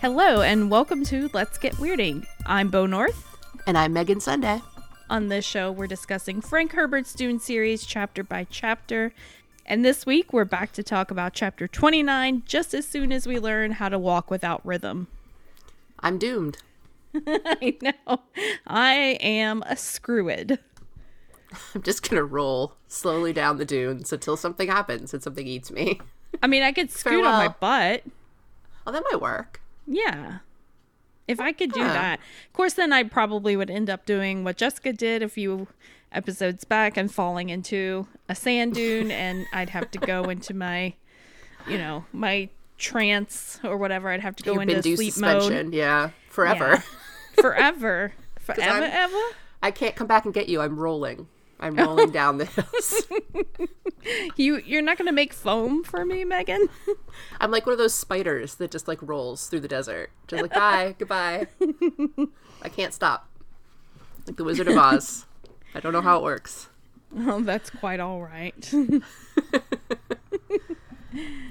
Hello, and welcome to Let's Get Weirding. I'm Bo North. And I'm Megan Sunday. On this show, we're discussing Frank Herbert's Dune series chapter by chapter. And this week, we're back to talk about chapter 29 just as soon as we learn how to walk without rhythm. I'm doomed. I know. I am a screwed. I'm just going to roll slowly down the dunes until something happens and something eats me. I mean, I could scoot on my butt. Oh, that might work. Yeah. If I could do that. Of course, then I probably would end up doing what Jessica did a few episodes back and falling into a sand dune, and I'd have to go into my, you know, my trance or whatever. I'd have to go You've into sleep suspension. mode. Yeah. Forever. Yeah. Forever. Forever, ever. I can't come back and get you. I'm rolling. I'm rolling down the hills. You, you're not going to make foam for me, Megan? I'm like one of those spiders that just like rolls through the desert. Just like, bye, goodbye. I can't stop. Like the Wizard of Oz. I don't know how it works. Oh, that's quite all right.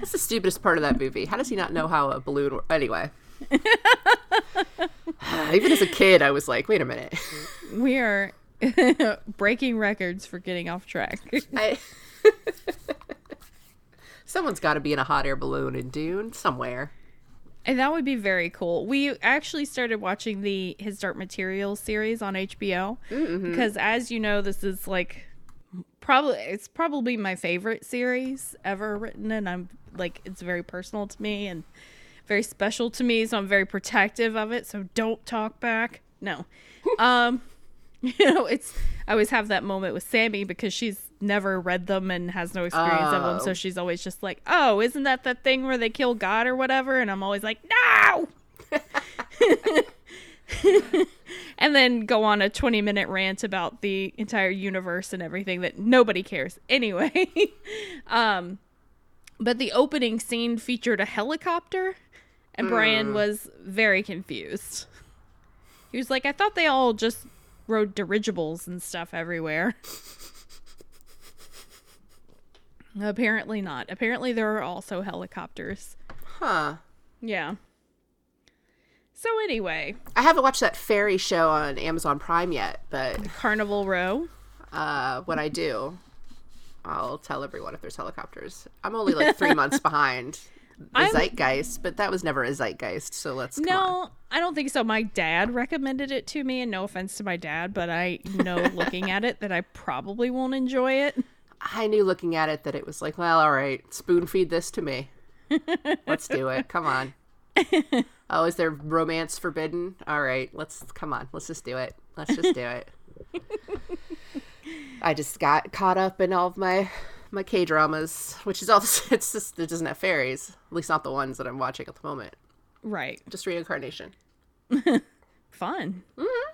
That's the stupidest part of that movie. How does he not know how a balloon works? Anyway. Even as a kid, I was like, wait a minute. we are breaking records for getting off track. I... Someone's got to be in a hot air balloon in Dune somewhere. And that would be very cool. We actually started watching the His Dark Materials series on HBO because, as you know, this is like probably it's probably my favorite series ever written, and I'm like it's very personal to me and very special to me, so I'm very protective of it. So don't talk back. No, um, you know, it's I always have that moment with Sammy because she's never read them and has no experience of them, so Oh. she's always just like, "Oh, isn't that the thing where they kill God or whatever?" And I'm always like, "No." and then go on a 20 minute rant about the entire universe and everything that nobody cares anyway. um but the opening scene featured a helicopter and Brian was very confused. He was like, "I thought they all just rode dirigibles and stuff everywhere." Apparently not. Apparently there are also helicopters. Huh. Yeah. So anyway, I haven't watched that fairy show on Amazon Prime yet, but Carnival Row. uh, when I do, I'll tell everyone if there's helicopters. I'm only like three months behind the zeitgeist, but that was never a zeitgeist, so let's. No, I don't think so. My dad recommended it to me, and no offense to my dad, but I know looking at it that I probably won't enjoy it. I knew looking at it that it was like, well, all right, spoon feed this to me. Let's do it. Come on. Oh, is there romance forbidden? All right, let's come on. Let's just do it. Let's just do it. I just got caught up in all of my my K dramas, which is all. It's just it doesn't have fairies. At least not the ones that I'm watching at the moment. Right. Just reincarnation. Fun. Mm-hmm.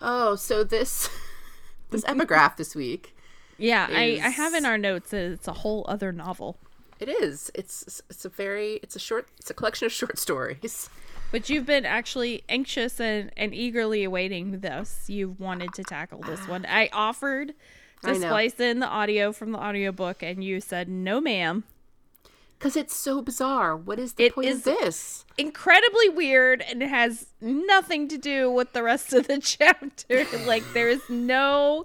Oh, so this this epigraph this week. Yeah, I, I have in our notes that it's a whole other novel. It is. It's it's a very it's a short it's a collection of short stories. But you've been actually anxious and, and eagerly awaiting this. You've wanted to tackle this one. I offered I splice in the audio from the audiobook, and you said, no, ma'am. Because it's so bizarre. What is the It point is- of this? incredibly weird and it has nothing to do with the rest of the chapter. like there is no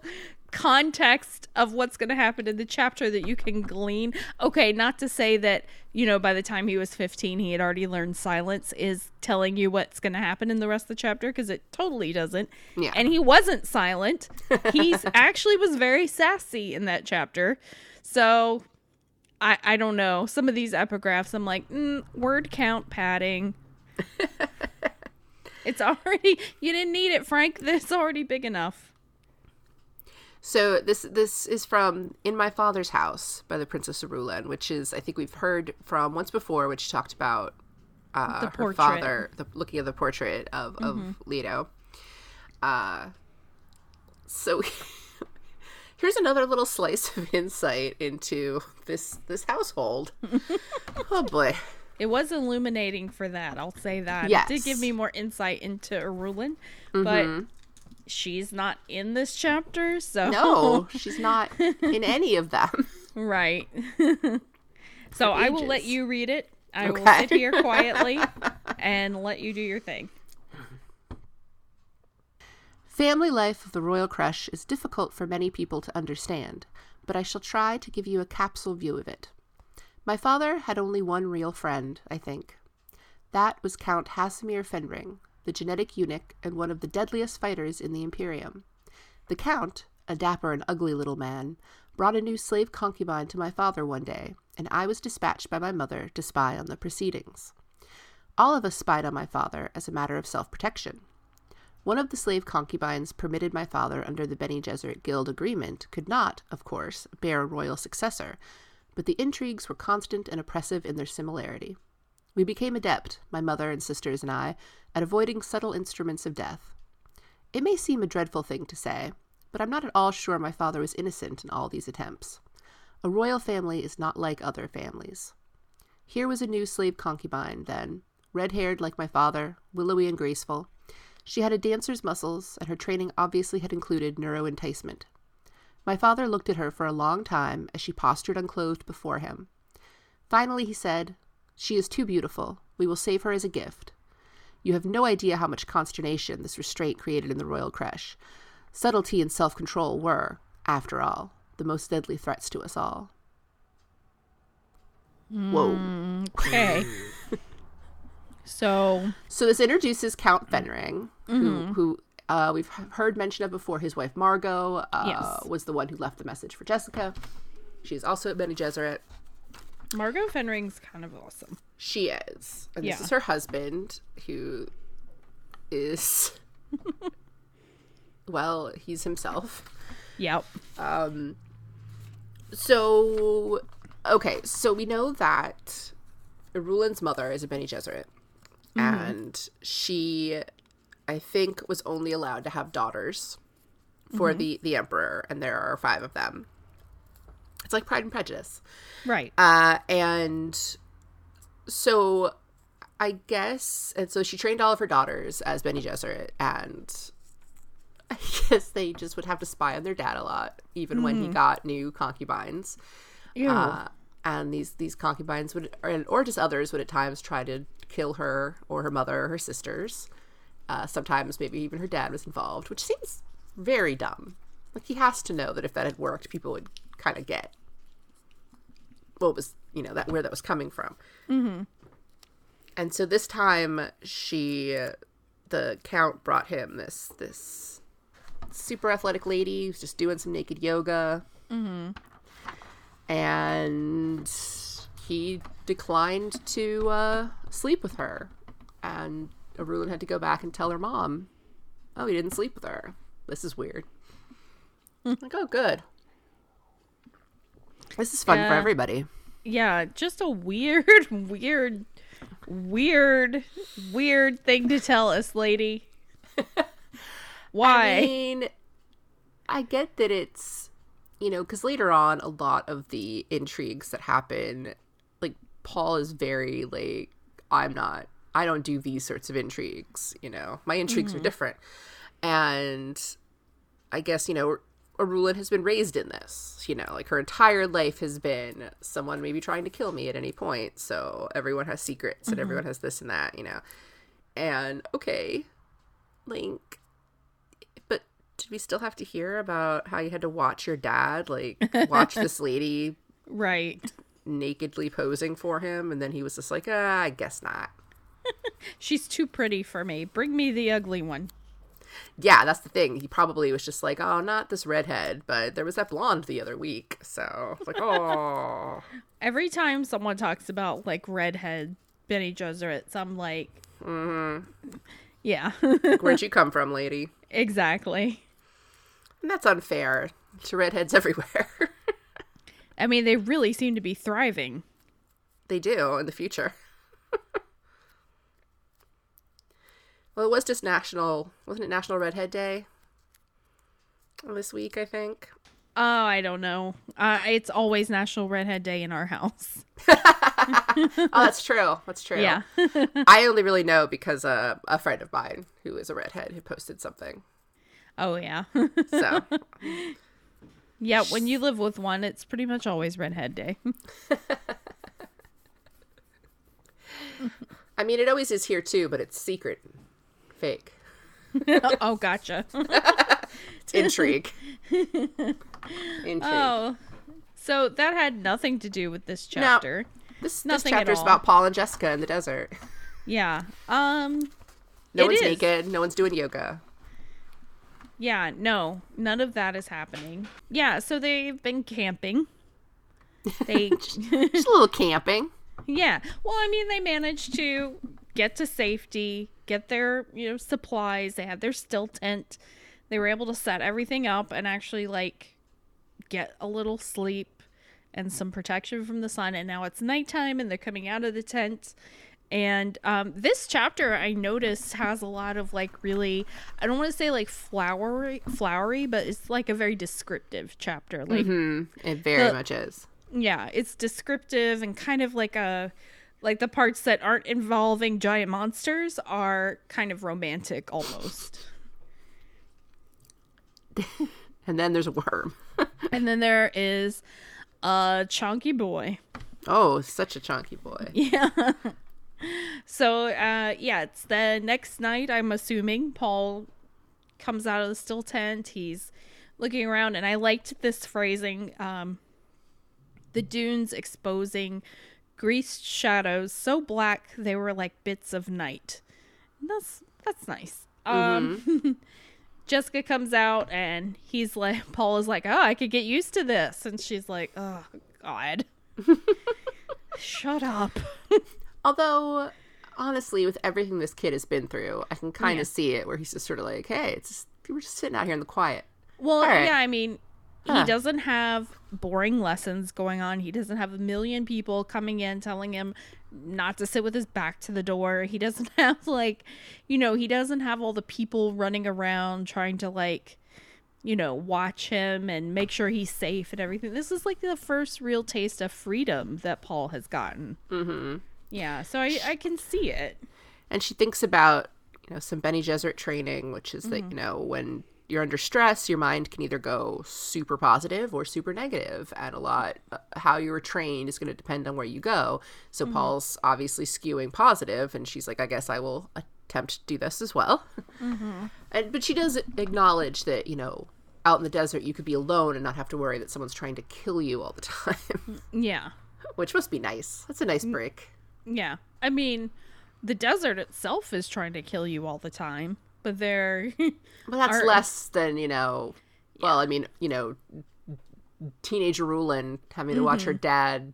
context of what's going to happen in the chapter that you can glean. Okay, not to say that, you know, by the time he was 15 he had already learned silence is telling you what's going to happen in the rest of the chapter because it totally doesn't. Yeah. And he wasn't silent. He's actually was very sassy in that chapter. So I, I don't know. Some of these epigraphs, I'm like, mm, word count padding. it's already, you didn't need it, Frank. This is already big enough. So this this is from In My Father's House by the Princess Irulan, which is I think we've heard from once before, which talked about uh, The her father, the, looking at the portrait of of Leto. Uh, so here's another little slice of insight into this this household. oh boy. It was illuminating for that. I'll say that. Yes. It did give me more insight into Irulan, but she's not in this chapter, so No, she's not in any of them. right. so I will let you read it I will sit here quietly and let you do your thing. Family life of the Royal Creche is difficult for many people to understand, but I shall try to give you a capsule view of it. My father had only one real friend, I think. That was Count Hasimir Fenring, the genetic eunuch and one of the deadliest fighters in the Imperium. The Count, a dapper and ugly little man, brought a new slave concubine to my father one day, and I was dispatched by my mother to spy on the proceedings. All of us spied on my father as a matter of self protection. One of the slave concubines permitted my father under the Bene Gesserit Guild agreement could not, of course, bear a royal successor, but the intrigues were constant and oppressive in their similarity. We became adept, my mother and sisters and I, at avoiding subtle instruments of death. It may seem a dreadful thing to say, but I'm not at all sure my father was innocent in all these attempts. A royal family is not like other families. Here was a new slave concubine, then, red haired like my father, willowy and graceful. She had a dancer's muscles, and her training obviously had included neuro enticement. My father looked at her for a long time as she postured unclothed before him. Finally, he said, She is too beautiful. We will save her as a gift. You have no idea how much consternation this restraint created in the royal creche. Subtlety and self control were, after all, the most deadly threats to us all. Whoa. Okay. so, So this introduces Count Fenring, who who uh, we've heard mention of before. His wife Margot uh, Yes. was the one who left the message for Jessica. She's also at Bene Gesserit. Margot Fenring's kind of awesome. She is, and Yeah. this is her husband, who is well, he's himself. Yep. Um So, okay, so we know that Rulin's mother is a Bene Gesserit, and she, I think, was only allowed to have daughters for the the emperor, and there are five of them. It's like Pride and Prejudice, Right. uh, and so I guess, and so she trained all of her daughters as Bene Gesserit, and I guess they just would have to spy on their dad a lot, even when he got new concubines. Yeah. Uh, and these these concubines would, or, or just others would at times try to kill her or her mother or her sisters. Uh, sometimes maybe even her dad was involved, which seems very dumb. Like he has to know that if that had worked, people would kind of get what was you know that where that was coming from. Mm-hmm. And so this time, she, the count, brought him this this super athletic lady who's just doing some naked yoga. Mm-hmm. And he declined to uh, sleep with her, and Irulan had to go back and tell her mom, "Oh, he didn't sleep with her. This is weird." like, oh, good. This is fun for everybody. Yeah, just a weird, weird, weird, weird thing to tell us, lady. Why? I mean, I get that it's, you know, because later on, a lot of the intrigues that happen, like, Paul is very, like, I'm not, I don't do these sorts of intrigues, you know, my intrigues are mm-hmm. different. And I guess, you know, Irulan has been raised in this, you know, like her entire life has been someone maybe trying to kill me at any point. So everyone has secrets and everyone has this and that, you know. And okay, like, but did we still have to hear about how you had to watch your dad, like, watch this lady right. nakedly posing for him? And then he was just like, ah, I guess not. She's too pretty for me. Bring me the ugly one. Yeah, that's the thing. He probably was just like, oh, not this redhead, but there was that blonde the other week. So it's like, oh. Every time someone talks about like redhead Bene Gesserits, I'm like, mm-hmm. yeah, Where'd you come from, lady? exactly. And that's unfair to redheads everywhere. I mean, they really seem to be thriving. they do in the future. Well, it was just National, wasn't it National Redhead Day? This week, I think. Oh, I don't know. Uh, it's always National Redhead Day in our house. Oh, that's true. That's true. Yeah. I only really know because uh, a friend of mine who is a redhead who posted something. oh, yeah. So yeah, when you live with one, it's pretty much always Redhead Day. I mean, it always is here too, but it's secret, fake. oh, gotcha. It's intrigue. intrigue. Oh, so that had nothing to do with this chapter. this this nothing chapter is about Paul and Jessica in the desert. Yeah. Um. No one's is. naked. No one's doing yoga. Yeah. No. None of that is happening. Yeah. So they've been camping. They. Just a little camping. yeah. Well, I mean, they managed to get to safety, get their you know supplies. They had their still tent. They were able to set everything up and actually like get a little sleep and some protection from the sun. And now it's nighttime and they're coming out of the tent. And um, this chapter I noticed has a lot of like really I don't want to say like flowery flowery, but it's like a very descriptive chapter. Like Hmm. It very The- much is. yeah, it's descriptive and kind of like a like the parts that aren't involving giant monsters are kind of romantic almost. And then there's a worm. and then there is a chunky boy. Oh, such a chunky boy. Yeah. so uh yeah, it's the next night I'm assuming Paul comes out of the still tent. He's looking around and I liked this phrasing um the dunes exposing greased shadows so black they were like bits of night. And that's that's nice. Um Jessica comes out and he's like Paul is like, "Oh, I could get used to this." And she's like, "Oh god." Shut up. Although, honestly, with everything this kid has been through, I can kind Yeah. of see it where he's just sort of like, hey, it's just, we're just sitting out here in the quiet. Well, right. yeah, I mean, Huh. he doesn't have boring lessons going on. He doesn't have a million people coming in telling him not to sit with his back to the door. He doesn't have like, you know, he doesn't have all the people running around trying to like, you know, watch him and make sure he's safe and everything. This is like the first real taste of freedom that Paul has gotten. Mm-hmm. Yeah, so I I can see it. And she thinks about, you know, some Bene Gesserit training, which is Mm-hmm. that, you know, when you're under stress, your mind can either go super positive or super negative, and a lot uh, how you were trained is going to depend on where you go. So Mm-hmm. Paul's obviously skewing positive, and she's like, I guess I will attempt to do this as well. Mm-hmm. And but she does acknowledge that you know out in the desert you could be alone and not have to worry that someone's trying to kill you all the time, Yeah. which must be nice. That's a nice Mm. break. Yeah. I mean, the desert itself is trying to kill you all the time, but they're But that's Are- less than you know. Well, I mean, you know, teenager Rulin having to watch her Mm-hmm. dad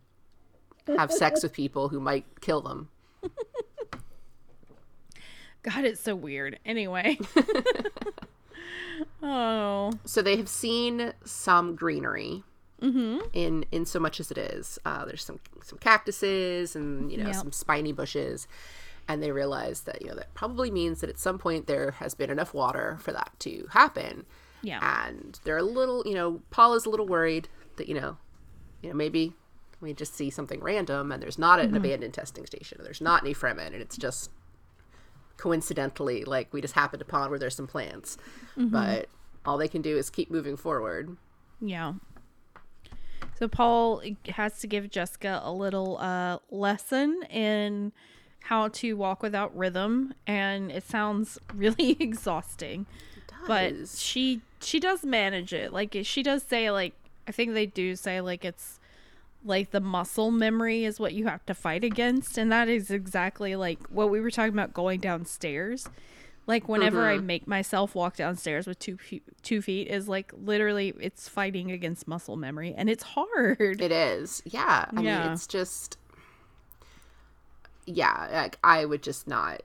have sex with people who might kill them. God, it's so weird. Anyway. oh. So they have seen some greenery. Mm-hmm. In in so much as it is, uh, there's some some cactuses and you know Yep. some spiny bushes, and they realize that you know that probably means that at some point there has been enough water for that to happen. Yeah. and they're a little you know paul is a little worried that you know you know maybe we just see something random and there's not an Mm-hmm. abandoned testing station there's not any fremen and it's just coincidentally like we just happened upon where there's some plants Mm-hmm. but all they can do is keep moving forward Yeah. So Paul has to give Jessica a little uh, lesson in how to walk without rhythm, and it sounds really exhausting. But Does. she she does manage it. Like she does say like I think they do say like it's like the muscle memory is what you have to fight against, and that is exactly like what we were talking about going downstairs. Like whenever I mm-hmm. make myself walk downstairs with two two feet is like literally it's fighting against muscle memory, and it's hard. it is yeah i Yeah. mean it's just yeah like i would just not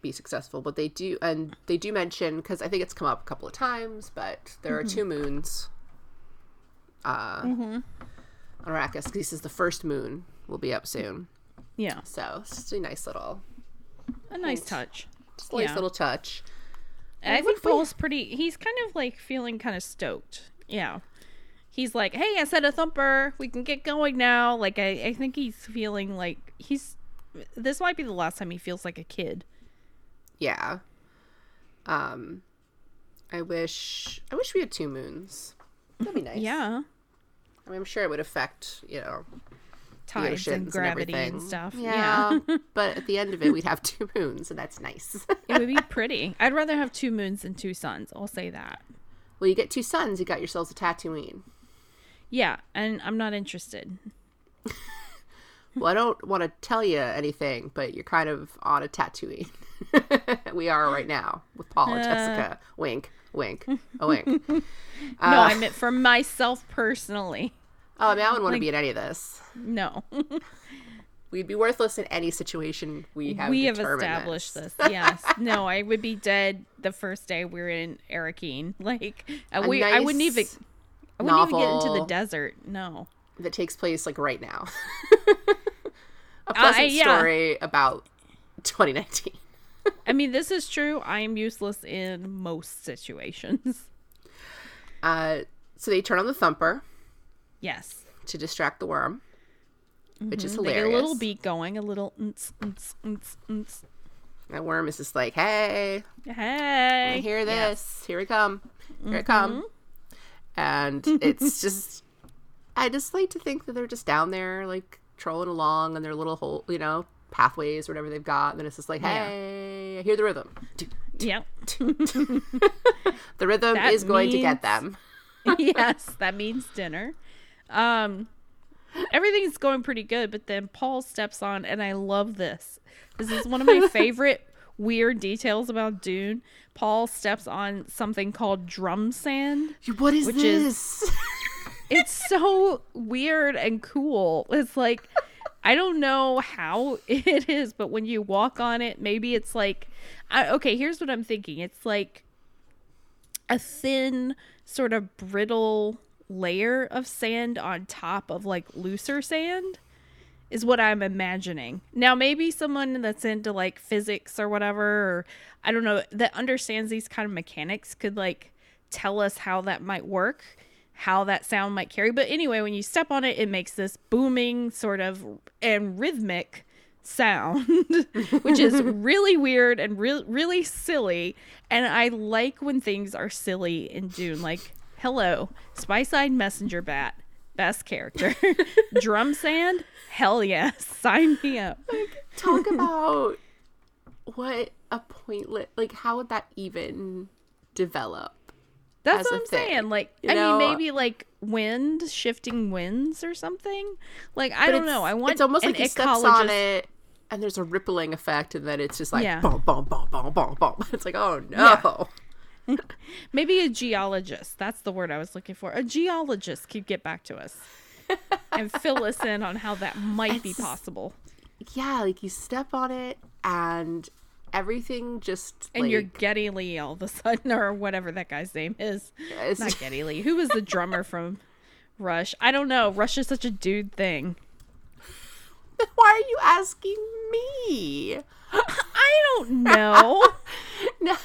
be successful but they do and they do mention because i think it's come up a couple of times but there Mm-hmm. are two moons uh on arrakis this is the first moon will be up soon Yeah, so it's just a nice little a nice touch. just a nice Yeah. little touch I what think we- Paul's pretty. He's kind of like feeling kind of stoked. Yeah. He's like, hey, I said a thumper. We can get going now. Like, I, I think he's feeling like he's. This might be the last time he feels like a kid. yeah um i wish i wish we had two moons that'd be nice Yeah. I mean, I'm sure it would affect, you know, tides and gravity and, everything. stuff. Yeah, Yeah. but at the end of it, we'd have two moons, and that's nice. it would be pretty. I'd rather have two moons than two suns. I'll say that. well, you get two suns, you got yourselves a Tatooine. Yeah, and I'm not interested. Well, I don't want to tell you anything, but you're kind of on a Tatooine. we are right now with Paul and Uh. Jessica. Wink, wink, a wink. no, Uh. I meant for myself personally. Oh, I mean, I wouldn't want to be in any of this. No. We'd be worthless in any situation we have. we have established this. Yes. No, I would be dead the first day we were in Arrakeen. Like uh, A we I wouldn't even I wouldn't even get into the desert. No. that takes place like right now. a pleasant I- yeah. story about 2019. I mean, this is true. I am useless in most situations. Uh, so they turn on the thumper Yes. to distract the worm, which is Mm-hmm. They hilarious. get a little beat going, a little nts, nts, nts, nts. That worm is just like, "Hey, Hey. I hear this. Here we come. Here it come." And it's just, I just like to think that they're just down there, like trolling along, on their little hole, you know, pathways, or whatever they've got. And then it's just like, Yeah. "Hey, I hear the rhythm." Yep. The rhythm That is going to get them. yes, that means dinner. Um everything's going pretty good, but then Paul steps on and I love this. This is one of my favorite weird details about Dune. Paul steps on something called drum sand. What is Which this? is- It's so weird and cool. It's like I don't know how it is, but when you walk on it, maybe it's like I, okay, here's what I'm thinking. It's like a thin, sort of brittle layer of sand on top of like looser sand is what I'm imagining. Now, maybe someone that's into like physics or whatever, or I don't know, that understands these kind of mechanics could like tell us how that might work, how that sound might carry. But anyway, when you step on it, it makes this booming sort of and rhythmic sound, which is really weird and re- really silly. And I like when things are silly in Dune. Like, hello, Spice Eyed Messenger Bat, best character. Drum Sand, hell yes, sign me up. Like, talk about what a pointless, like, how would that even develop? That's what I'm thing, saying. Like, you I know? mean, maybe like wind, shifting winds or something. Like, I But don't know. I want It's almost like he steps on it, and there's a rippling effect, and then it's just like Yeah. boom, boom, boom, boom, boom, boom. It's like, oh no. Maybe a geologist. That's the word I was looking for. A geologist could get back to us and fill us in on how that might be It's just- possible. Yeah, like you step on it, and everything just And like, you're Geddy Lee all of a sudden, or whatever that guy's name is. it's- Not Geddy Lee. Who was the drummer from Rush? I don't know. Rush is such a dude thing. Why are you asking me? I don't know. No,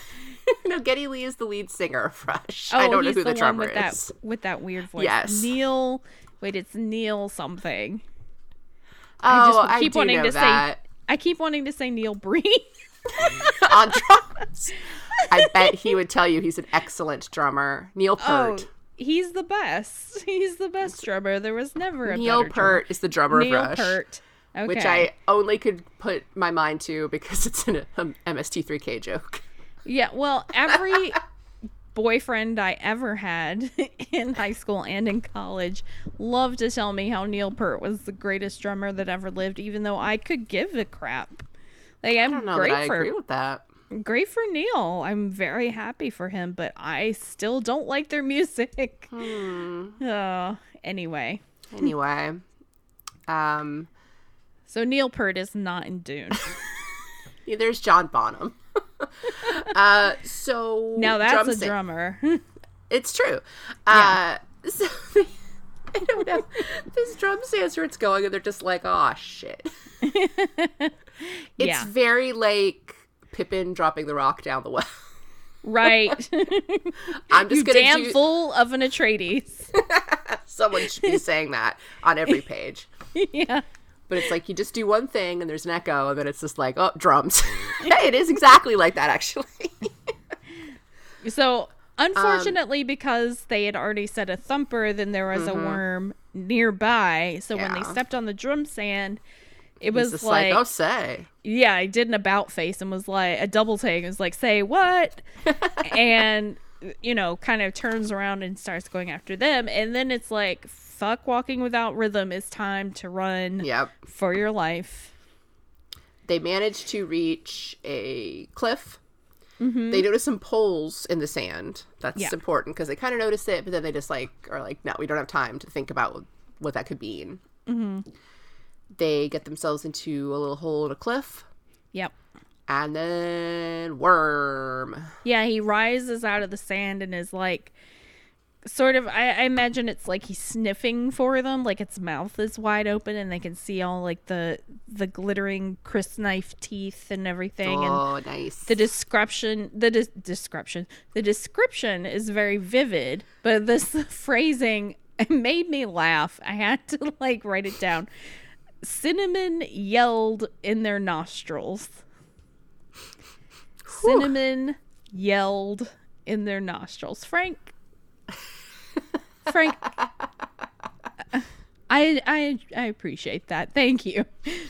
no. Geddy Lee is the lead singer of Rush. Oh, I don't know who the, the, drummer one with is. that with that weird voice. Yes. Neil. Wait, it's Neil something. Oh, just I keep do wanting to say- I keep wanting to say Neil Breen. on drums. I bet he would tell you he's an excellent drummer. Neil oh, Peart. he's the best. He's the best drummer. There was never a Neil Peart is the drummer drummer. Neil of Rush, Peart. Okay. which I only could put my mind to because it's an um, MST3K joke. Yeah, well, every boyfriend I ever had in high school and in college loved to tell me how Neil Peart was the greatest drummer that ever lived, even though I could give a crap. Like I'm I don't know great for agree with that. great for Neil. I'm very happy for him, but I still don't like their music. Hmm. Uh, anyway, Anyway, um, so Neil Peart is not in Dune. yeah, there's John Bonham. uh, so Now that's drum a drummer. It's true. Uh, so I don't know. This drum stands where it's going, and they're just like, "Oh shit." It's yeah, very like Pippin dropping the rock down the well. right. I'm just you gonna damn do. fool of an Atreides. Someone should be saying that on every page. yeah. But it's like you just do one thing, and there's an echo, and then it's just like, oh, drums. hey, it is exactly like that, actually. So Unfortunately, because they had already set a thumper, then there was a worm nearby. So when they Mm-hmm. Stepped on the drum sand, it was just like, like, oh, say. yeah, I did an about face and was like a double take. It was like, say what? and you know, kind of turns around and starts going after them. And then it's like, fuck walking without rhythm. It's time to run Yep. for your life. They manage to reach a cliff. Mm-hmm. They notice some poles in the sand. That's Yeah. important because they kind of notice it, but then they just like are like, no, we don't have time to think about what that could mean. Mm-hmm. They get themselves into a little hole in a cliff, Yep. and then worm. Yeah, he rises out of the sand and is like, sort of. I, I imagine it's like he's sniffing for them, like its mouth is wide open and they can see all like the the glittering crysknife teeth and everything. and Oh, nice. the description, the des- description, the description is very vivid, but this phrasing made me laugh. I had to like write it down. Cinnamon yelled in their nostrils. Cinnamon yelled in their nostrils. Frank. Frank. I, I I appreciate that. Thank you.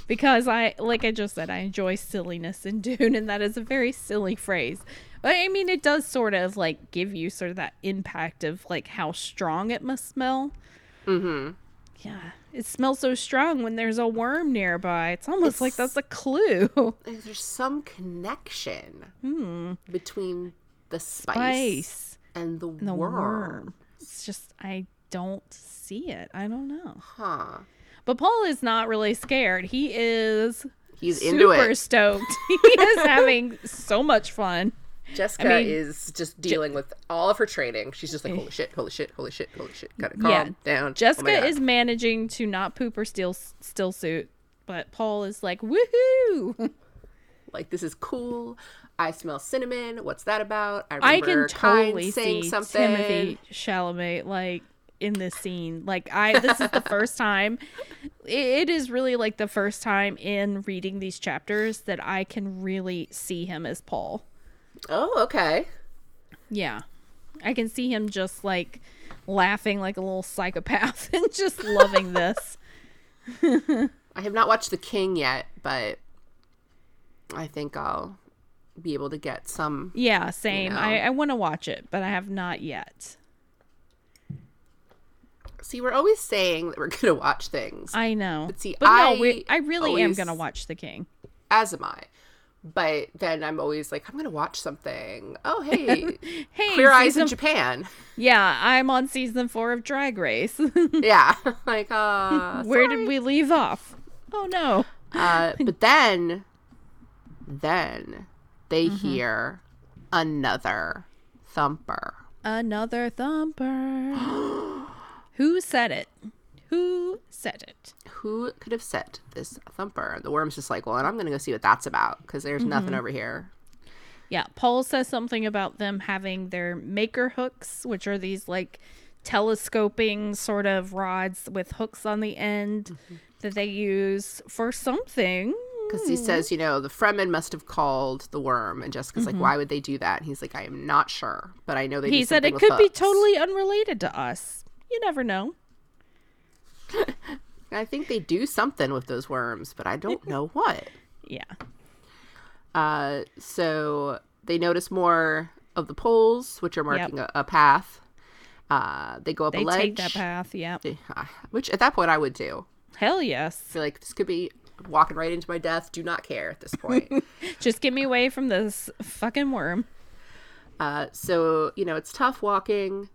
Because I like I just said I enjoy silliness in Dune and that is a very silly phrase. But I mean it does sort of like give you sort of that impact of like how strong it must smell. mm-hmm. Yeah. It smells so strong when there's a worm nearby. It's almost like that's a clue. There's some connection Hmm. between the spice, Spice. and the, The worm. worm. It's just I don't see it. I don't know. Huh. But Paul is not really scared. He is He's into super it. stoked. he is having so much fun. Jessica mean, is just dealing with all of her training. She's just like, holy shit, holy shit, holy shit, holy shit. Gotta calm Yeah. down. Oh Jessica God. is managing to not poop or steal still suit, but Paul is like, woohoo! like, this is cool. I smell cinnamon. What's that about? I, I can totally saying see something. Timothée Chalamet like in this scene. Like I, this is the first time. It is really like the first time in reading these chapters that I can really see him as Paul. Oh, okay. Yeah, I can see him just like laughing like a little psychopath and just loving this. I have not watched The King yet, but I think I'll be able to get some. Yeah, same. know. I, I want to watch it, but I have not yet. See, we're always saying that we're going to watch things, I know. But see, no, I we, I really am gonna watch The King. as am I. But then I'm always like, I'm going to watch something. Oh, hey, Hey, Queer Eyes in Japan. Yeah, I'm on season four of Drag Race. Yeah. like, uh, Where sorry. did we leave off? Oh no. Uh, but then, then they Mm-hmm. hear another thumper. Another thumper. Who said it? Who said it? Who could have set this thumper? The worm's just like, well, and I'm going to go see what that's about because there's Mm-hmm. nothing over here. Yeah, Paul says something about them having their maker hooks, which are these like telescoping sort of rods with hooks on the end Mm-hmm. that they use for something. Because he says, you know, the Fremen must have called the worm. And Jessica's like, why would they do that? And he's like, I am not sure. But I know they Mm-hmm. He said it could be totally unrelated to us. You never know. I think they do something with those worms, but I don't know what. Yeah. Uh, so they notice more of the poles, which are marking a, a path. Uh, they go up They a ledge. take that path. Yeah. Uh, Which at that point I would do. Hell yes. I feel like this could be walking right into my death. Do not care at this point. Just get me away from this fucking worm. uh, so you know it's tough walking.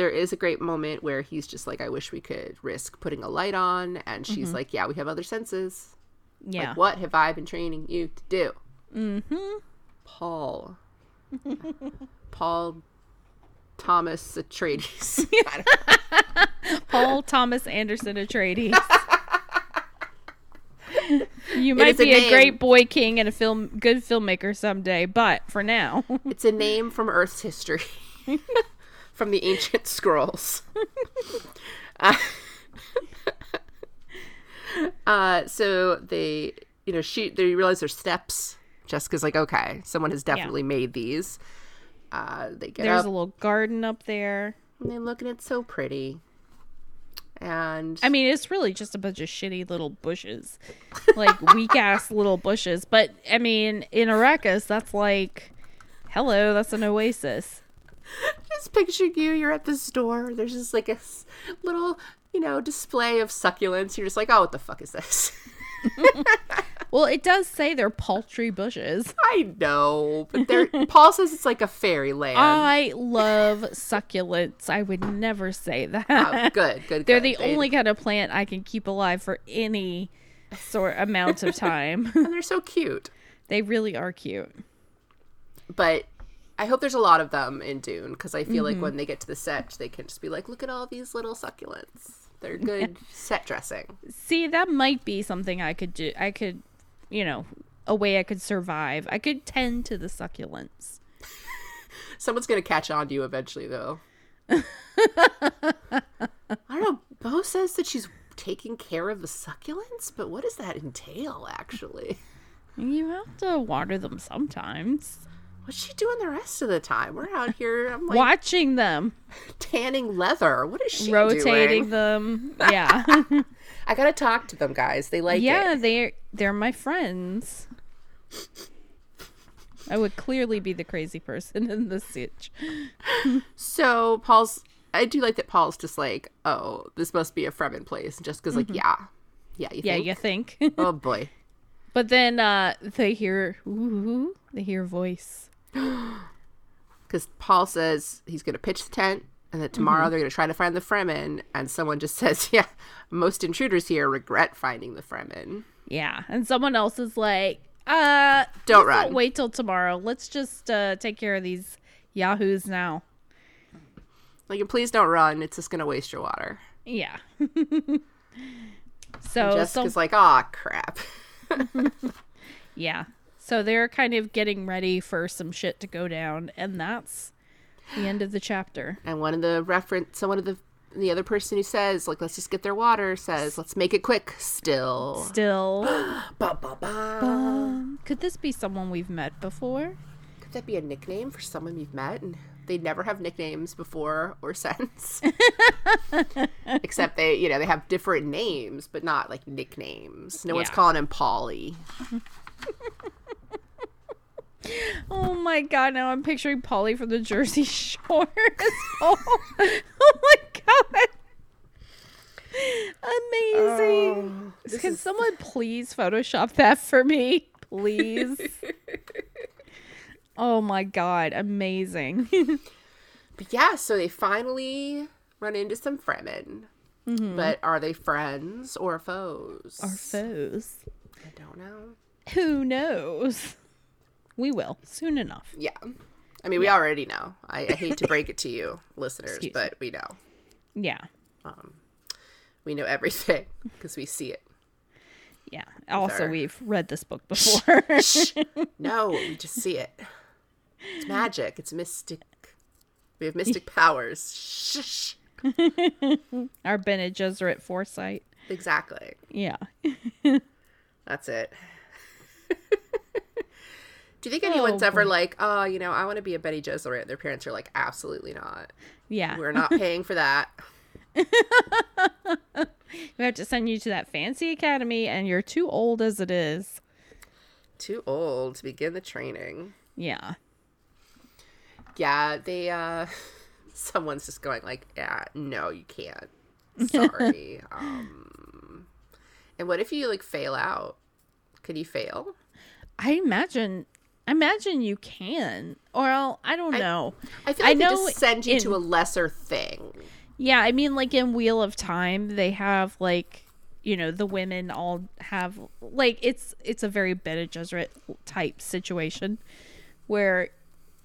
There is a great moment where he's just like, "I wish we could risk putting a light on," and she's like, "Yeah, we have other senses. Yeah. Like, what have I been training you to do?" Mm-hmm. Paul. Paul Thomas Atreides. Paul Thomas Anderson Atreides. you might be a, name. great boy king and a film good filmmaker someday, but for now, it's a name from Earth's history, from the ancient scrolls. uh, uh, so they, you know, she they realize there's steps. Jessica's like, okay, someone has definitely made these. Uh, they get There's up a little garden up there. and they look and it's so pretty. And I mean, it's really just a bunch of shitty little bushes, like weak ass little bushes. But I mean, in Arrakis, that's like, hello, that's an oasis. just picturing you, you're at the store. There's just like a little, you know, display of succulents. You're just like, oh, what the fuck is this? Well, it does say they're paltry bushes. I know, but they're, Paul says it's like a fairyland. I love succulents. I would never say that. oh, good, good. They're good. the They- only kind of plant I can keep alive for any sort amount of time. and they're so cute. they really are cute. But I hope there's a lot of them in Dune because I feel Mm-hmm. like when they get to the set, they can just be like, look at all these little succulents. They're good set dressing. See, that might be something I could do. I could, you know, a way I could survive. I could tend to the succulents. Someone's gonna catch on to you eventually, though. I don't know. Bo says that she's taking care of the succulents, but what does that entail, actually? You have to water them sometimes. What's she doing the rest of the time? We're out here. I'm like Watching them, tanning leather. What is she rotating doing? them. Yeah. I gotta talk to them, guys. They like yeah, it. they're they're my friends. I would clearly be the crazy person in this sitch. So Paul's. I do like that Paul's just like, oh, this must be a Fremen place, just because, like, yeah, yeah, you Mm-hmm. Yeah, think? you think. Oh boy. but then uh they hear ooh, they hear a voice. because Paul says he's going to pitch the tent, and that tomorrow Mm-hmm. they're going to try to find the Fremen, and someone just says, "Yeah, most intruders here regret finding the Fremen." Yeah, and someone else is like, uh, Don't run. wait till tomorrow. Let's just uh take care of these yahoos now. Like, please don't run; it's just going to waste your water. Yeah. so, Jessica's so like, "Ah, crap." yeah. So they're kind of getting ready for some shit to go down, and that's the end of the chapter. And one of the reference, so one of the the other person who says, like, "Let's just get their water," says, "Let's make it quick." Still, Still, ba, ba, ba. could this be someone we've met before? could that be a nickname for someone you've met and they never have nicknames before or since except they you know they have different names but not like nicknames no one's calling him polly Oh my god! Now I'm picturing Polly from the Jersey Shore. oh, oh my god! Amazing. Oh, Can someone please Photoshop that for me, please? oh my god! Amazing. but yeah so they finally run into some fremen mm-hmm. but are they friends or foes Are foes. i don't know Who knows? We will soon enough. yeah i mean we already know I, I hate to break it to you listeners Excuse but we know Yeah. Um, we know everything because we see it Yeah. Also, our- we've read this book before. No, we just see it. It's magic. It's mystic. We have mystic powers. Shh. Our Bene Gesserit foresight. Exactly. Yeah. That's it. Do you think anyone's Oh, ever like, oh, you know, I want to be a Bene Gesserit? Their parents are like, absolutely not. Yeah. We're not paying for that. We have to send you to that fancy academy, and you're too old as it is. Too old to begin the training. Yeah. Yeah, they, uh, someone's just going like, yeah, no, you can't. Sorry. um, and what if you like fail out? Could you fail? I imagine. I imagine you can, or I'll, I don't know. I feel I like they know just send you in- to a lesser thing. Yeah, I mean, like in Wheel of Time, they have like, you know, the women all have like it's it's a very Bene Gesserit type situation where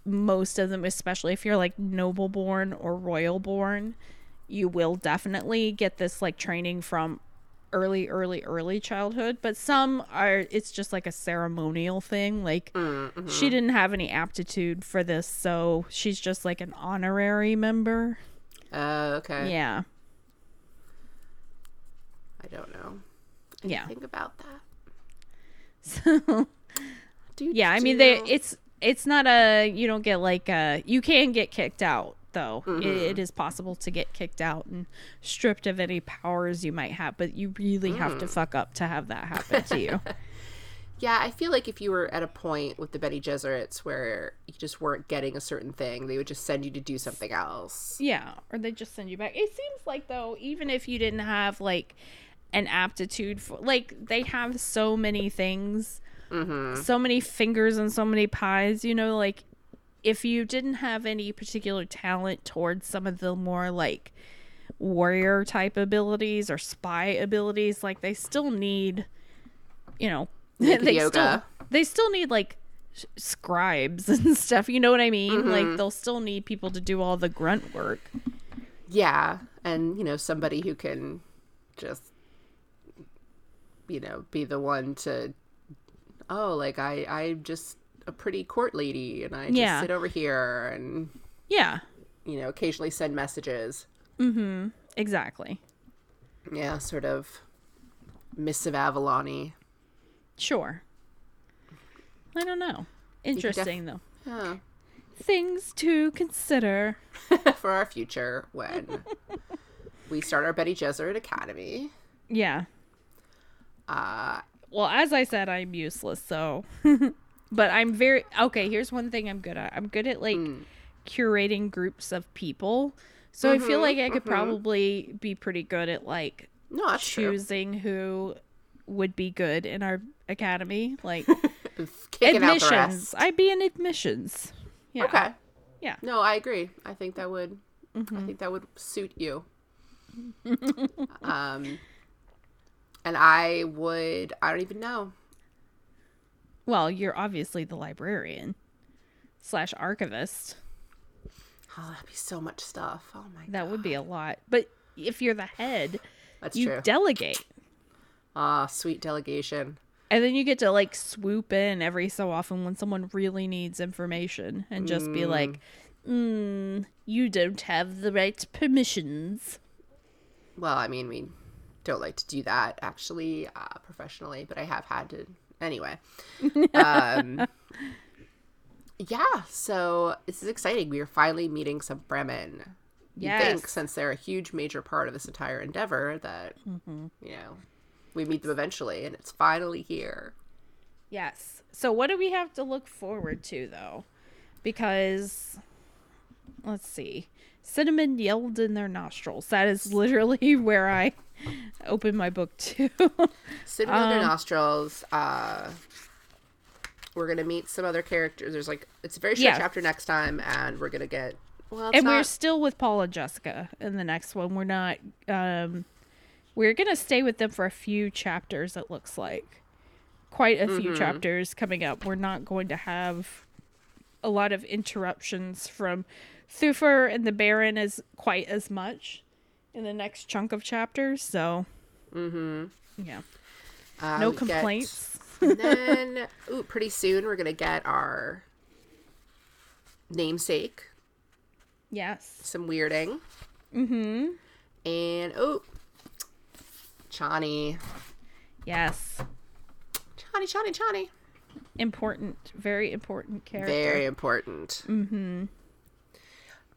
most of them, especially if you're like noble born or royal born, you will definitely get this like training from early, early, early childhood. But some are it's just like a ceremonial thing. Like she didn't have any aptitude for this, so she's just like an honorary member. Uh, okay. Yeah. I don't know. Yeah. Think about that. So Do yeah, I mean they, it's, it's not a you don't get like a you can get kicked out though. It, mm-hmm. it is possible to get kicked out and stripped of any powers you might have, but you really have to mm. fuck up to have that happen to you. Yeah, I feel like if you were at a point with the Bene Gesserits where you just weren't getting a certain thing, they would just send you to do something else. Yeah, or they just send you back. It seems like though, even if you didn't have like an aptitude for like they have so many things, mm-hmm. so many fingers and so many pies. You know, like if you didn't have any particular talent towards some of the more like warrior type abilities or spy abilities, like they still need, you know, Naked they yoga. still they still need like scribes and stuff. You know what I mean? Like mm-hmm. they'll still need people to do all the grunt work. Yeah, and you know somebody who can just you know be the one to oh like I I'm just a pretty court lady and I just Yeah. sit over here and Yeah, you know occasionally send messages. Mm-hmm. exactly. Yeah, sort of missive Avalon Sure. I don't know. Interesting though. Yeah. Things to consider. for our future when we start our Bene Gesserit Academy. Yeah. Uh, Well, as I said, I'm useless, so but I'm very okay, here's one thing I'm good at. I'm good at like mm. curating groups of people. So I feel mm-hmm, like I could mm-hmm. probably be pretty good at like no, that's true. choosing who would be good in our academy. Like Kicking out the admissions. I'd be in admissions. Yeah. Okay. Yeah. No, I agree. I think that would. I mm-hmm. think that would suit you. um, and I would. I don't even know. Well, you're obviously the librarian slash archivist. Oh, that'd be so much stuff. Oh my god, That would be a lot. But if you're the head, that's you true. delegate. Ah, sweet delegation. And then you get to like swoop in every so often when someone really needs information and just be like, mm, you don't have the right permissions. Well, I mean, we don't like to do that actually uh, professionally, but I have had to anyway. Um, yeah, so this is exciting. We are finally meeting some Fremen. You think, since they're a huge major part of this entire endeavor, that you know we meet them eventually, and it's finally here. Yes. So what do we have to look forward to though? Because let's see. Cinnamon yelled in their nostrils. That is literally where I open my book to. Sitting on Um, their nostrils. Uh, we're gonna meet some other characters. There's like it's a very short Yeah. chapter next time, and we're gonna get well. And we're still with Paul and Jessica in the next one. We're not um we're going to stay with them for a few chapters it looks like. Quite a few chapters coming up. We're not going to have a lot of interruptions from Thufir and the Baron is quite as much in the next chunk of chapters, so Mhm. yeah. Uh, No we get- complaints. and then, ooh, pretty soon we're gonna get our namesake, Yes. some weirding, Mm Mhm. and oh, Chani, Yes. Chani, Chani, Chani, Important, very important character. very important. Mm-hmm.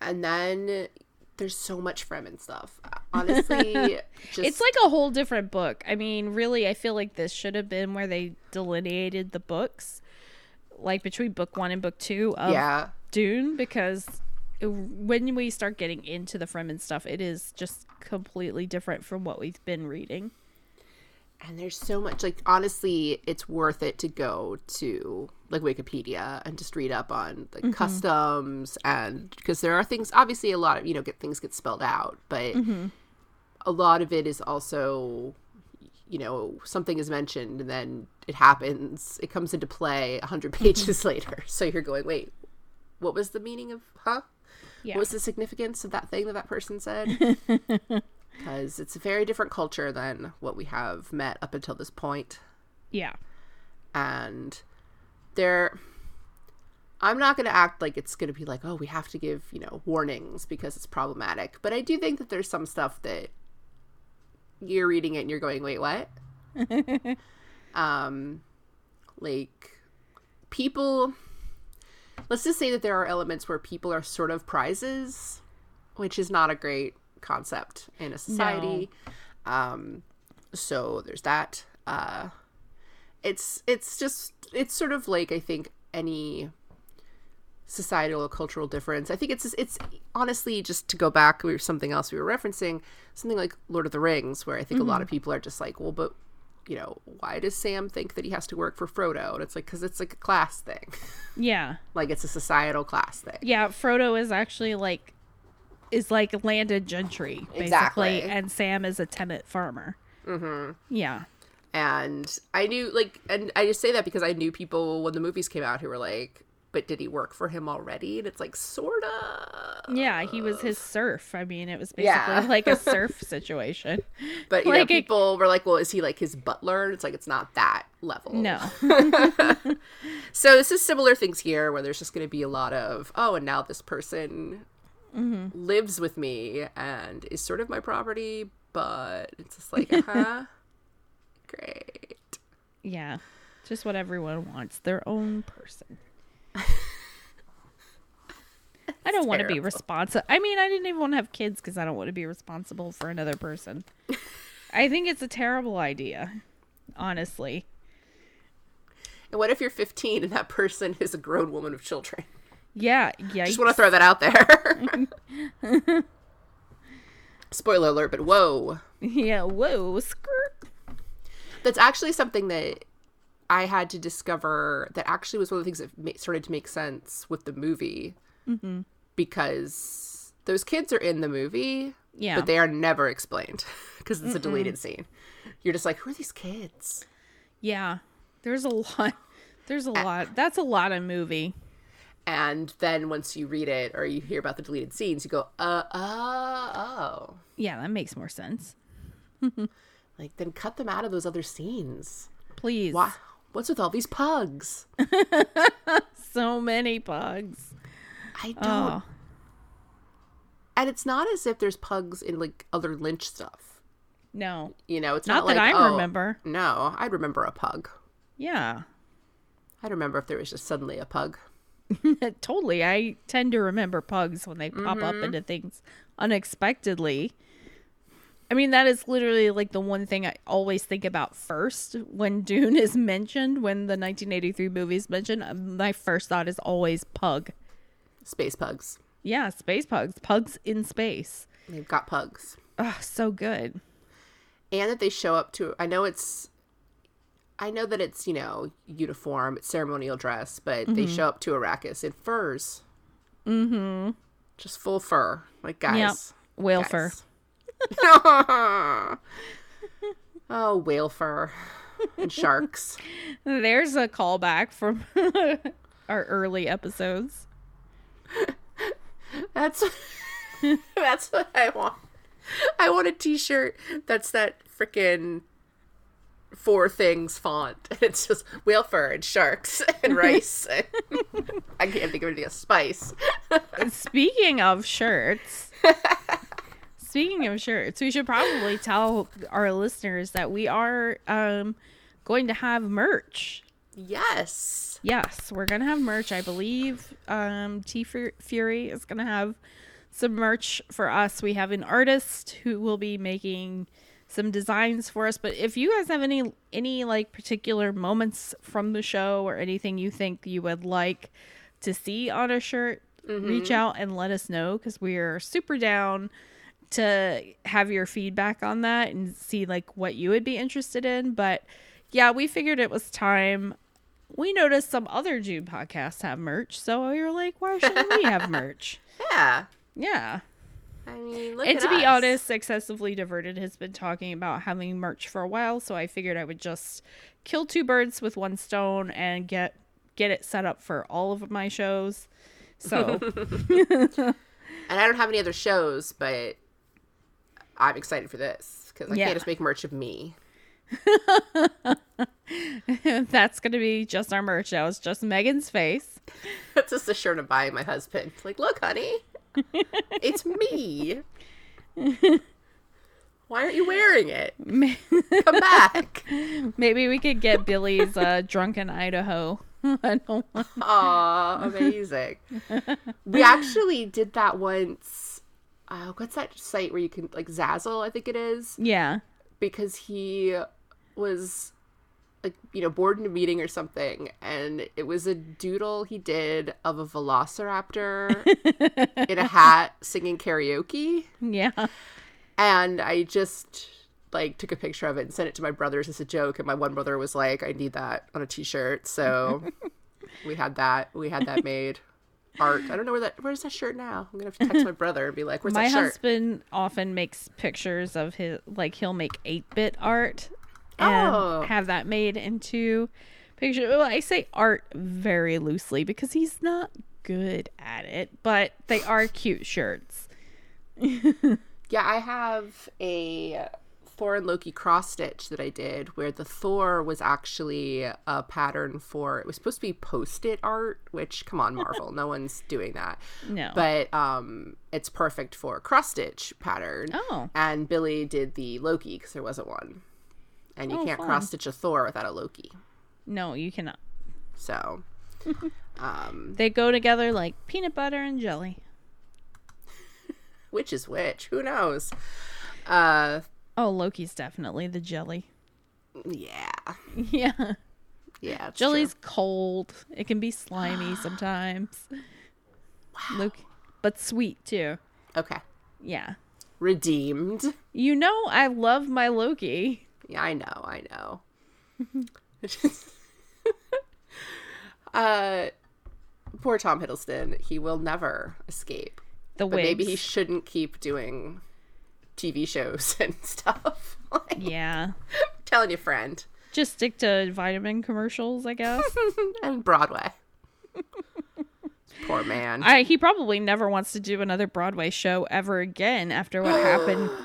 And then there's so much Fremen stuff. Honestly, just It's like a whole different book. I mean, really, I feel like this should have been where they delineated the books, like between book one and book two of yeah, Dune, because it- when we start getting into the Fremen stuff, it is just completely different from what we've been reading. And there's so much. Like honestly, it's worth it to go to like Wikipedia and just read up on the Mm-hmm. customs and because there are things. Obviously, a lot of you know get things get spelled out, but Mm-hmm. a lot of it is also you know something is mentioned and then it happens it comes into play 100 Mm-hmm. pages later so you're going wait what was the meaning of huh Yeah. what was the significance of that thing that that person said because it's a very different culture than what we have met up until this point. Yeah. and there i'm not going to act like it's going to be like oh we have to give you know warnings because it's problematic. But i do think that there's some stuff that you're reading it and you're going wait what? Um like people let's just say that there are elements where people are sort of prizes, which is not a great concept in a society. Um, so there's that. Uh, it's it's just it's sort of like I think any societal or cultural difference. I think it's it's honestly just to go back or something else we were referencing, something like Lord of the Rings, where I think a lot of people are just like, well, but you know, why does Sam think that he has to work for Frodo? And it's like because it's like a class thing, Yeah. like it's a societal class thing. Yeah, Frodo is actually like is like landed gentry basically, Exactly. and Sam is a tenant farmer. Mm-hmm. Yeah, And I knew like, and I just say that because I knew people when the movies came out who were like, but did he work for him already? And it's like sorta. yeah, he was his serf. I mean, it was basically Yeah. like a serf situation. But you know, Like it- people were like, well, is he like his butler? And it's like it's not that level. No, So this is similar things here where there's just going to be a lot of oh, and now this person Mm-hmm. lives with me and is sort of my property, but it's just like, uh huh, great. yeah, just what everyone wants, their own person. I don't want to be responsible. I mean, I didn't even want to have kids because I don't want to be responsible for another person. I think it's a terrible idea, honestly. And what if you're 15 and that person is a grown woman of children? Yeah, yeah. Just want to throw that out there. Spoiler alert, but whoa. Yeah, whoa, skirt. That's actually something that I had to discover that actually was one of the things that started to make sense with the movie. Mm-hmm. Because those kids are in the movie, Yeah. but they are never explained because it's a deleted scene. You're just like, who are these kids? Yeah. There's a lot. There's a lot. That's a lot of movie. And then once you read it or you hear about the deleted scenes, you go, uh, uh, oh. Yeah, that makes more sense. Like, then cut them out of those other scenes. Please. Why? What's with all these pugs? So many pugs I don't. Oh. And it's not as if there's pugs in like other Lynch stuff. No. You know, it's Not not, that like, I oh, remember. No, I'd remember a pug. Yeah. I'd remember if there was just suddenly a pug. totally. I tend to remember pugs when they pop up into things unexpectedly. I mean, that is literally like the one thing I always think about first when Dune is mentioned, when the 1983 movie is mentioned. uh, My first thought is always pug. Space pugs. Yeah, space pugs. Pugs in space. They've got pugs. Oh, so good. And that they show up to I know it's I know that it's, you know, uniform, it's ceremonial dress, but they Mm-hmm. show up to Arrakis in furs. Mm-hmm. Just full fur. Like guys. Yep. Whale fur. guys. oh, whale fur. And sharks. There's a callback from our early episodes. That's that's what I want. I want a T-shirt that's that freaking four things font. It's just whale fur and sharks and rice. I can't think of anything else. Spice. Speaking of shirts, speaking of shirts, we should probably tell our listeners that we are um, going to have merch. Yes. Yes, we're gonna have merch. I believe um, T Fury is gonna have some merch for us. We have an artist who will be making some designs for us. But if you guys have any any like particular moments from the show or anything you think you would like to see on a shirt, mm-hmm. reach out and let us know because we are super down to have your feedback on that and see like what you would be interested in. But yeah, we figured it was time. We noticed some other Dune podcasts have merch, so we were like, why shouldn't we have merch? Yeah. Yeah. I mean, look and to be honest, Excessively Diverted has been talking about having merch for a while, so I figured I would just kill two birds with one stone and get get it set up for all of my shows. So and I don't have any other shows, but I'm excited for this because I Yeah. can't just make merch of me. that's gonna be just our merch now. It's just Megan's face. That's just a shirt I'm buying my husband. Like, look, honey, it's me. Why aren't you wearing it? Come back. Maybe we could get Billy's uh, Duncan Idaho I don't want Aw, amazing. we actually did that once. Uh, what's that site where you can like Zazzle? I think it is Yeah. because he was like you know bored in a meeting or something, and it was a doodle he did of a velociraptor in a hat singing karaoke, Yeah. and I just like took a picture of it and sent it to my brothers as a joke, and my one brother was like, "I need that on a T-shirt," so we had that. We had that made. Art. I don't know where that. Where's that shirt now? I'm gonna have to text my brother and be like, "Where's My that shirt?" husband often makes pictures of his like he'll make 8-bit art and Oh. have that made into picture. Well, I say art very loosely because he's not good at it, but they are cute shirts. Yeah, I have a Thor and Loki cross stitch that I did where the Thor was actually a pattern for it was supposed to be post-it art, which come on Marvel, no one's doing that. No. But um it's perfect for cross stitch pattern. Oh. And Billy did the Loki because there wasn't one. And you Oh, can't cross stitch a Thor without a Loki. No, you cannot. So um They go together like peanut butter and jelly. which is which? Who knows? Uh Oh, Loki's definitely the jelly. yeah. Yeah. Yeah. Jelly's cold. It can be slimy sometimes. Wow. Loki, but sweet too. Okay. Yeah. Redeemed. You know I love my Loki. Yeah, I know, I know. uh poor Tom Hiddleston, he will never escape. The But wigs. maybe he shouldn't keep doing TV shows and stuff. Like, Yeah. telling you, friend. Just stick to vitamin commercials, I guess. and Broadway. Poor man. I he probably never wants to do another Broadway show ever again after what happened.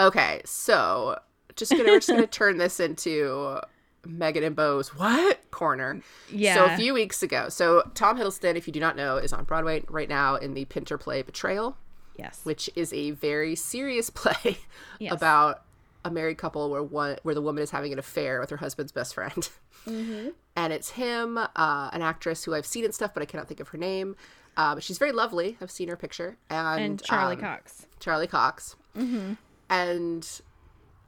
Okay, so just gonna we're just gonna turn this into Megan and Bo's what corner. Yeah. So a few weeks ago, so Tom Hiddleston, if you do not know, is on Broadway right now in the Pinter play Betrayal, Yes. which is a very serious play Yes. about a married couple where one where the woman is having an affair with her husband's best friend. Mm-hmm. And it's him, uh, an actress who I've seen and stuff, but I cannot think of her name. Uh, but she's very lovely. I've seen her picture. And, and Charlie um, Cox. Charlie Cox. And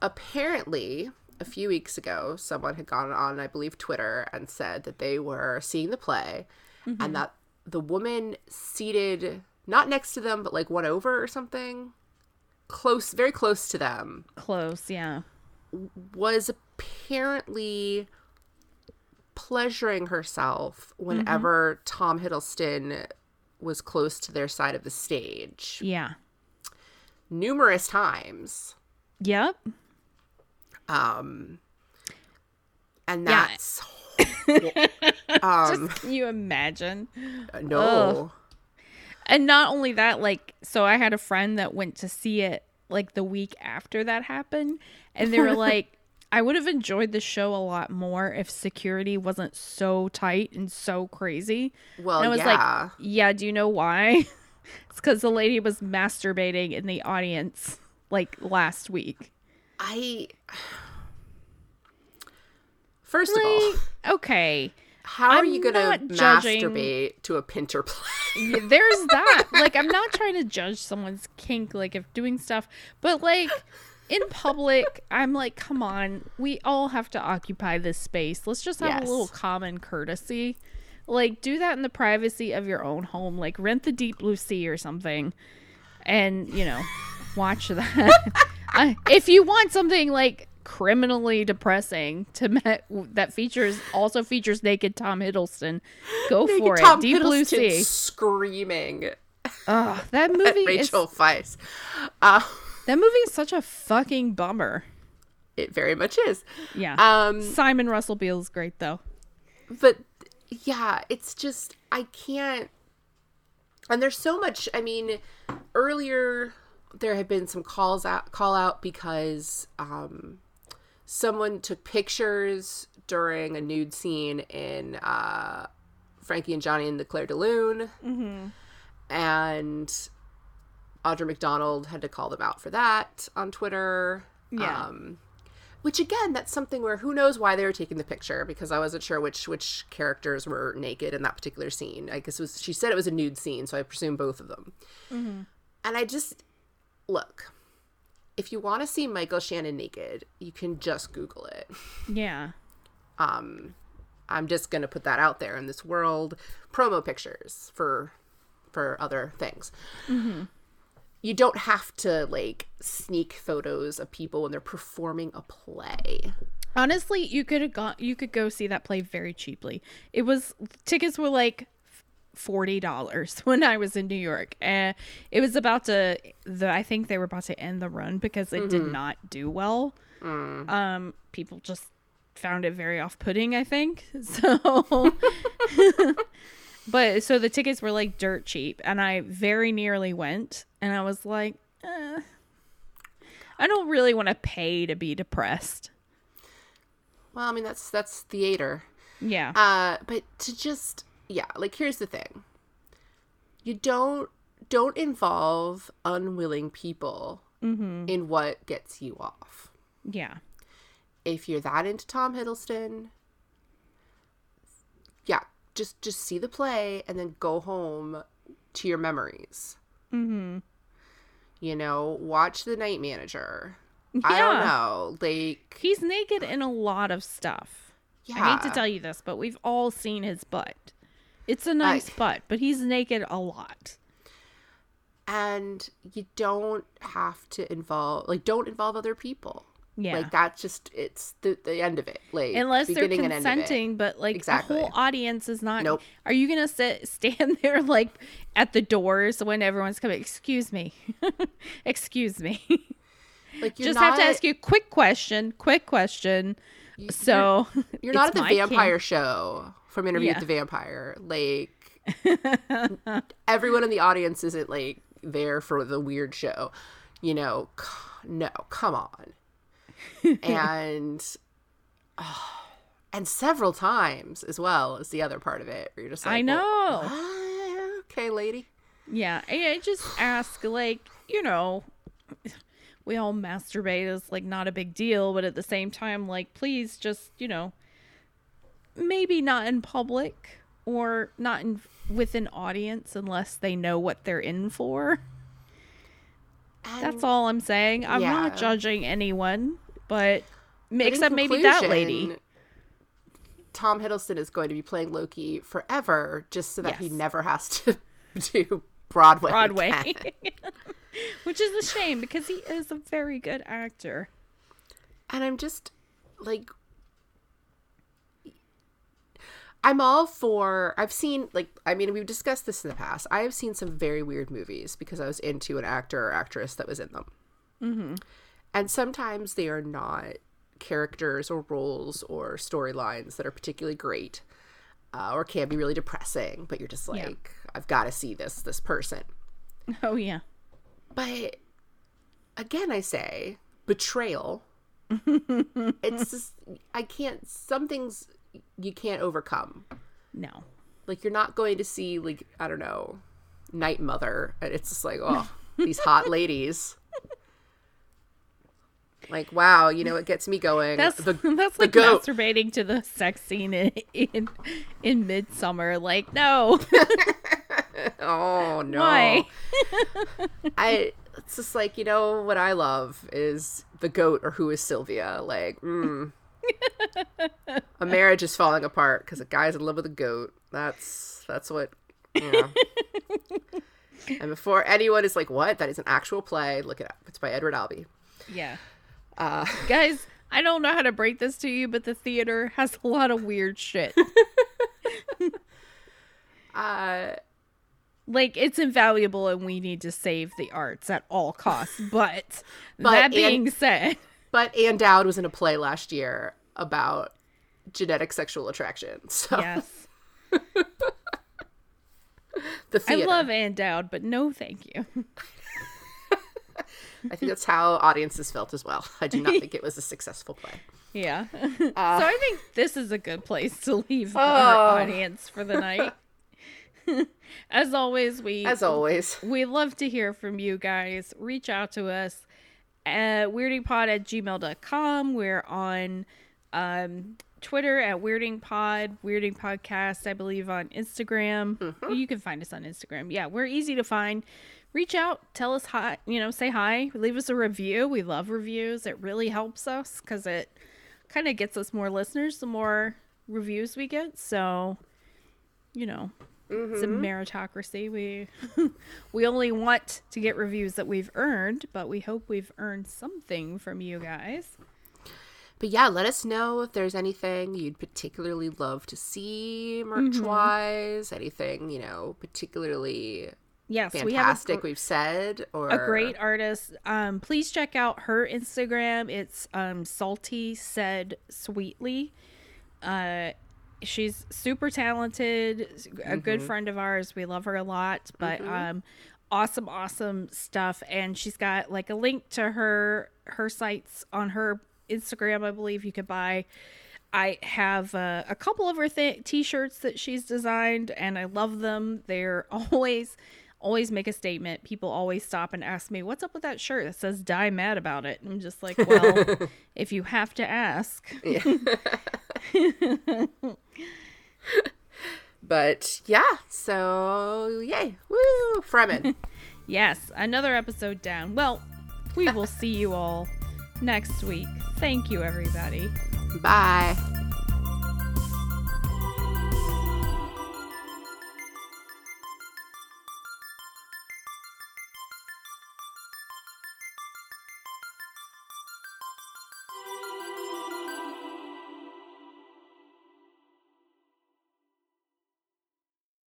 apparently, a few weeks ago, someone had gone on, I believe, Twitter and said that they were seeing the play and mm-hmm. that the woman seated not next to them, but like one over or something, close, very close to them, Close, yeah. was apparently pleasuring herself whenever mm-hmm. Tom Hiddleston was close to their side of the stage Yeah. numerous times. Yep. Um and Yeah. that's um Can you imagine? no And not only that, like, so I had a friend that went to see it like the week after that happened, and they were like, I would have enjoyed the show a lot more if security wasn't so tight and so crazy. well And I was yeah like, yeah, do you know why? it's because the lady was masturbating in the audience like last week. I first of all okay. how are I'm you gonna judging- masturbate to a pinter play there's that. like, I'm not trying to judge someone's kink, like, if doing stuff, but like in public, I'm like, come on, we all have to occupy this space. Let's just have Yes. a little common courtesy. Like, do that in the privacy of your own home. Like, rent the deep blue sea or something, and you know, watch that. If you want something like criminally depressing to me- that features also features naked Tom Hiddleston, go for Tom it. Deep blue Hiddleston sea. screaming that movie is Rachel Weisz. Uh, that movie is such a fucking bummer. it very much is. Yeah. Um, Simon Russell Beale is great though. but yeah, it's just I can't. And there's so much. I mean, earlier there had been some calls out, call out because um, someone took pictures during a nude scene in uh, Frankie and Johnny and the Clair de Lune, and Audra McDonald had to call them out for that on Twitter. Yeah. Um, which again, that's something where who knows why they were taking the picture because I wasn't sure which which characters were naked in that particular scene. I guess it was she said it was a nude scene, so I presume both of them. Mm-hmm. And I just look, if you want to see Michael Shannon naked, you can just Google it. Yeah. Um, I'm just gonna put that out there in this world. Promo pictures for for other things. Mm-hmm. You don't have to like sneak photos of people when they're performing a play. Honestly, you could have got you could go see that play very cheaply. It was tickets were like forty dollars when I was in New York, and it was about to. The I think they were about to end the run because it did not do well. Um, people just found it very off-putting. I think so. but so the tickets were like dirt cheap, and I very nearly went, and I was like, eh, I don't really want to pay to be depressed. Well, I mean that's that's theater. Yeah. Uh, but to just yeah, like here's the thing. You don't don't involve unwilling people in what gets you off. yeah. If you're that into Tom Hiddleston, yeah, just just see the play and then go home to your memories. Mm-hmm. You know, watch The Night Manager. I don't know, like He's naked in a lot of stuff. yeah, I hate to tell you this, but we've all seen his butt. It's a nice butt, but he's naked a lot. and you don't have to involve like don't involve other people. Yeah. Like that's just it's the the end of it. Like Unless they're beginning and end consenting, but like Exactly. the whole audience is not. Nope. Are you gonna sit stand there like at the doors when everyone's coming? Excuse me, excuse me. Like you're Just not, have to ask you a quick question. Quick question. So You're not at the vampire kink. show from Interview Yeah. with the Vampire. Like everyone in the audience isn't like there for the weird show. You know, c- no, come on. and oh, and several times as well is the other part of it. Where you're just like, I know. ah, okay, lady. Yeah, I just ask, like, you know, we all masturbate is like not a big deal, but at the same time, like, please just, you know, maybe not in public or not in with an audience unless they know what they're in for. That's um, all I'm saying. I'm yeah. not judging anyone, but but except maybe that lady. Tom Hiddleston is going to be playing Loki forever, just so that he never has to do Broadway. Broadway. Which is a shame because he is a very good actor. And I'm just like I'm all for I've seen like I mean we've discussed this in the past. I have seen some very weird movies because I was into an actor or actress that was in them. Mm-hmm. And sometimes they are not characters or roles or storylines that are particularly great. Uh, or can be really depressing, but you're just like, Yeah. I've got to see this this person. Oh yeah. But again, I say betrayal. it's just I can't. Some things you can't overcome. No. Like you're not going to see like I don't know, Night Mother, it's just like oh these hot ladies. Like wow, you know it gets me going. That's the that's the like goat. masturbating to the sex scene in in, in Midsommar. Like, no, oh no. why? I it's just like you know what I love is the goat or who is Sylvia. Like, mm. A marriage is falling apart because a guy's in love with a goat. That's that's what. Yeah. and before anyone is like, "What? That is an actual play." Look it up. It's by Edward Albee. Yeah, Uh, guys, I don't know how to break this to you, but the theater has a lot of weird shit. uh, like, it's invaluable, and we need to save the arts at all costs. But, But- that and- being said, but Ann Dowd was in a play last year about genetic sexual attraction. So yes, the theater. I love Ann Dowd, but no, thank you. I think that's how audiences felt as well. I do not think it was a successful play. Yeah. Uh, so I think this is a good place to leave our Oh. audience for the night. As always, we As always. we love to hear from you guys. Reach out to us at weirdingpod at gmail.com. We're on um, Twitter at weirdingpod, weirding podcast, I believe on Instagram. Mm-hmm. You can find us on Instagram. Yeah, we're easy to find. Reach out, tell us hi, you know, say hi, leave us a review. We love reviews. It really helps us because it kind of gets us more listeners the more reviews we get. So, you know, it's a meritocracy. We we only want to get reviews that we've earned, but we hope we've earned something from you guys. But yeah, let us know if there's anything you'd particularly love to see merch wise, anything, you know, particularly Yes, we have a, fantastic we've said or a great artist. Um, please check out her Instagram. It's um, salty said sweetly. Uh, she's super talented, a good friend of ours. We love her a lot, but um, awesome, awesome stuff. And she's got like a link to her her sites on her Instagram. I believe you could buy. I have uh, a couple of her th- t-shirts that she's designed, and I love them. They're always always make a statement. People always stop and ask me, "What's up with that shirt that says die mad about it?" I'm just like, "Well, if you have to ask." But yeah, so yay. Woo! Fremen. Yes, another episode down. Well, we will see you all next week. Thank you everybody. Bye.